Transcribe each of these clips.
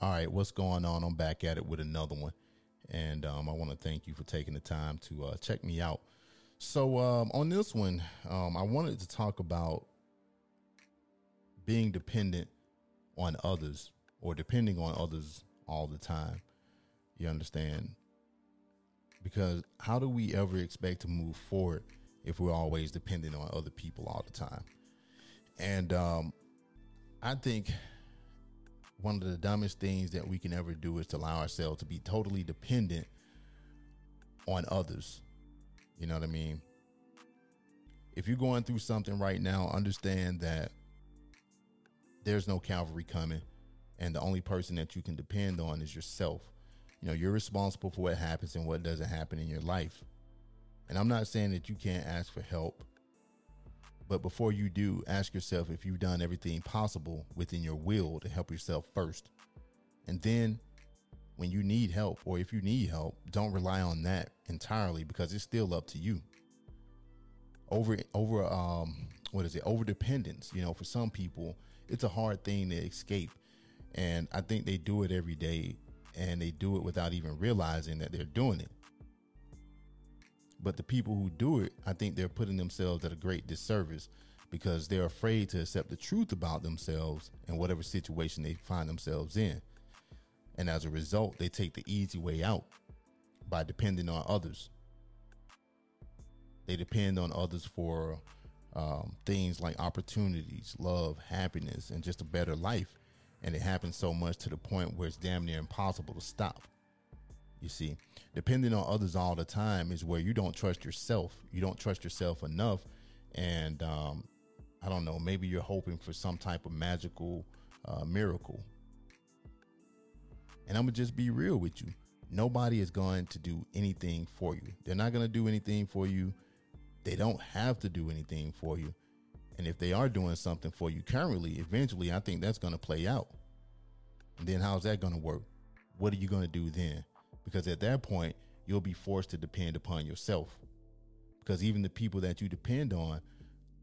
All right, what's going on? I'm back at it with another one, and um, I want to thank you for taking the time to uh, check me out. So um, on this one, um, I wanted to talk about being dependent on others or depending on others all the time. You understand? Because how do we ever expect to move forward if we're always dependent on other people all the time? And um, I think one of the dumbest things that we can ever do is to allow ourselves to be totally dependent on others. You know what I mean? If you're going through something right now, understand that there's no cavalry coming, and the only person that you can depend on is yourself. You know, you're responsible for what happens and what doesn't happen in your life. And I'm not saying that you can't ask for help but before you do, ask yourself if you've done everything possible within your will to help yourself first. And then when you need help or if you need help, don't rely on that entirely because it's still up to you. Over over um what is it? Over dependence, you know, for some people, it's a hard thing to escape. And I think they do it every day and they do it without even realizing that they're doing it. But the people who do it, I think they're putting themselves at a great disservice because they're afraid to accept the truth about themselves and whatever situation they find themselves in. And as a result, they take the easy way out by depending on others. They depend on others for um, things like opportunities, love, happiness, and just a better life. And it happens so much to the point where it's damn near impossible to stop. You see, depending on others all the time is where you don't trust yourself. You don't trust yourself enough. And um, I don't know, maybe you're hoping for some type of magical uh, miracle. And I'm going to just be real with you. Nobody is going to do anything for you. They're not going to do anything for you. They don't have to do anything for you. And if they are doing something for you currently, eventually, I think that's going to play out. And then how's that going to work? What are you going to do then? Because at that point you'll be forced to depend upon yourself. Because even the people that you depend on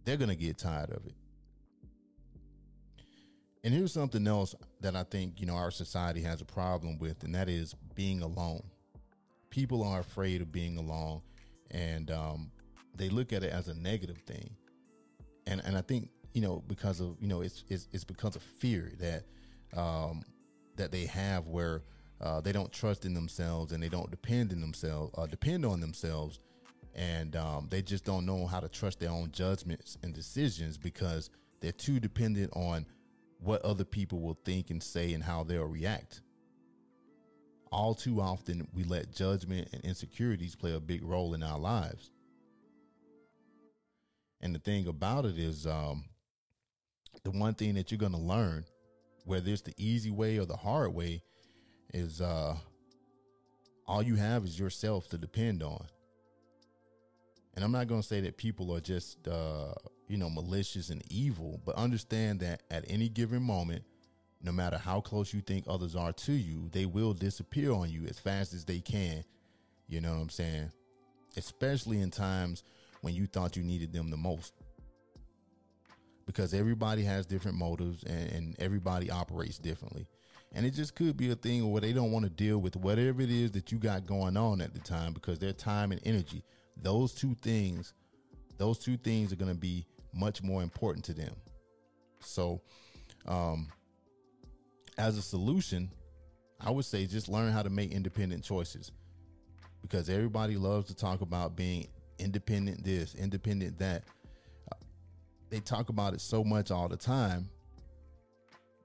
they're going to get tired of it. And here's something else that i think you know our society has a problem with and that is being alone. People are afraid of being alone and um, they look at it as a negative thing. And and i think you know because of you know it's it's, it's because of fear that um, that they have where uh, they don't trust in themselves and they don't depend in themselves, uh, depend on themselves, and um, they just don't know how to trust their own judgments and decisions because they're too dependent on what other people will think and say and how they'll react. All too often, we let judgment and insecurities play a big role in our lives. And the thing about it is, um, the one thing that you're going to learn, whether it's the easy way or the hard way, is uh all you have is yourself to depend on. And I'm not going to say that people are just uh you know malicious and evil, but understand that at any given moment, no matter how close you think others are to you, they will disappear on you as fast as they can. You know what I'm saying? Especially in times when you thought you needed them the most. Because everybody has different motives and, and everybody operates differently. And it just could be a thing where they don't want to deal with whatever it is that you got going on at the time because their time and energy, those two things, those two things are going to be much more important to them. So, um, as a solution, I would say just learn how to make independent choices because everybody loves to talk about being independent this, independent that. They talk about it so much all the time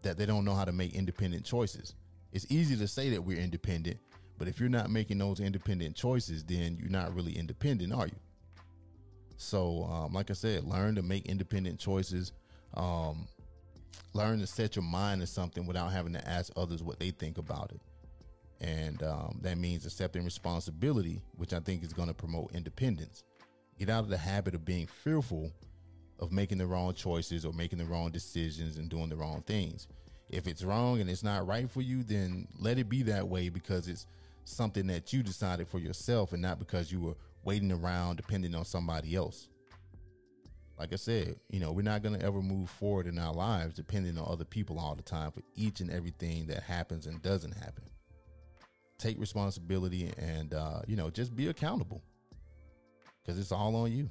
that they don't know how to make independent choices. It's easy to say that we're independent, but if you're not making those independent choices, then you're not really independent, are you? So, um, like I said, learn to make independent choices. Um, learn to set your mind to something without having to ask others what they think about it. And um, that means accepting responsibility, which I think is going to promote independence. Get out of the habit of being fearful of making the wrong choices or making the wrong decisions and doing the wrong things. If it's wrong and it's not right for you, then let it be that way because it's something that you decided for yourself and not because you were waiting around depending on somebody else. Like I said, you know, we're not going to ever move forward in our lives depending on other people all the time for each and everything that happens and doesn't happen. Take responsibility and, uh, you know, just be accountable because it's all on you.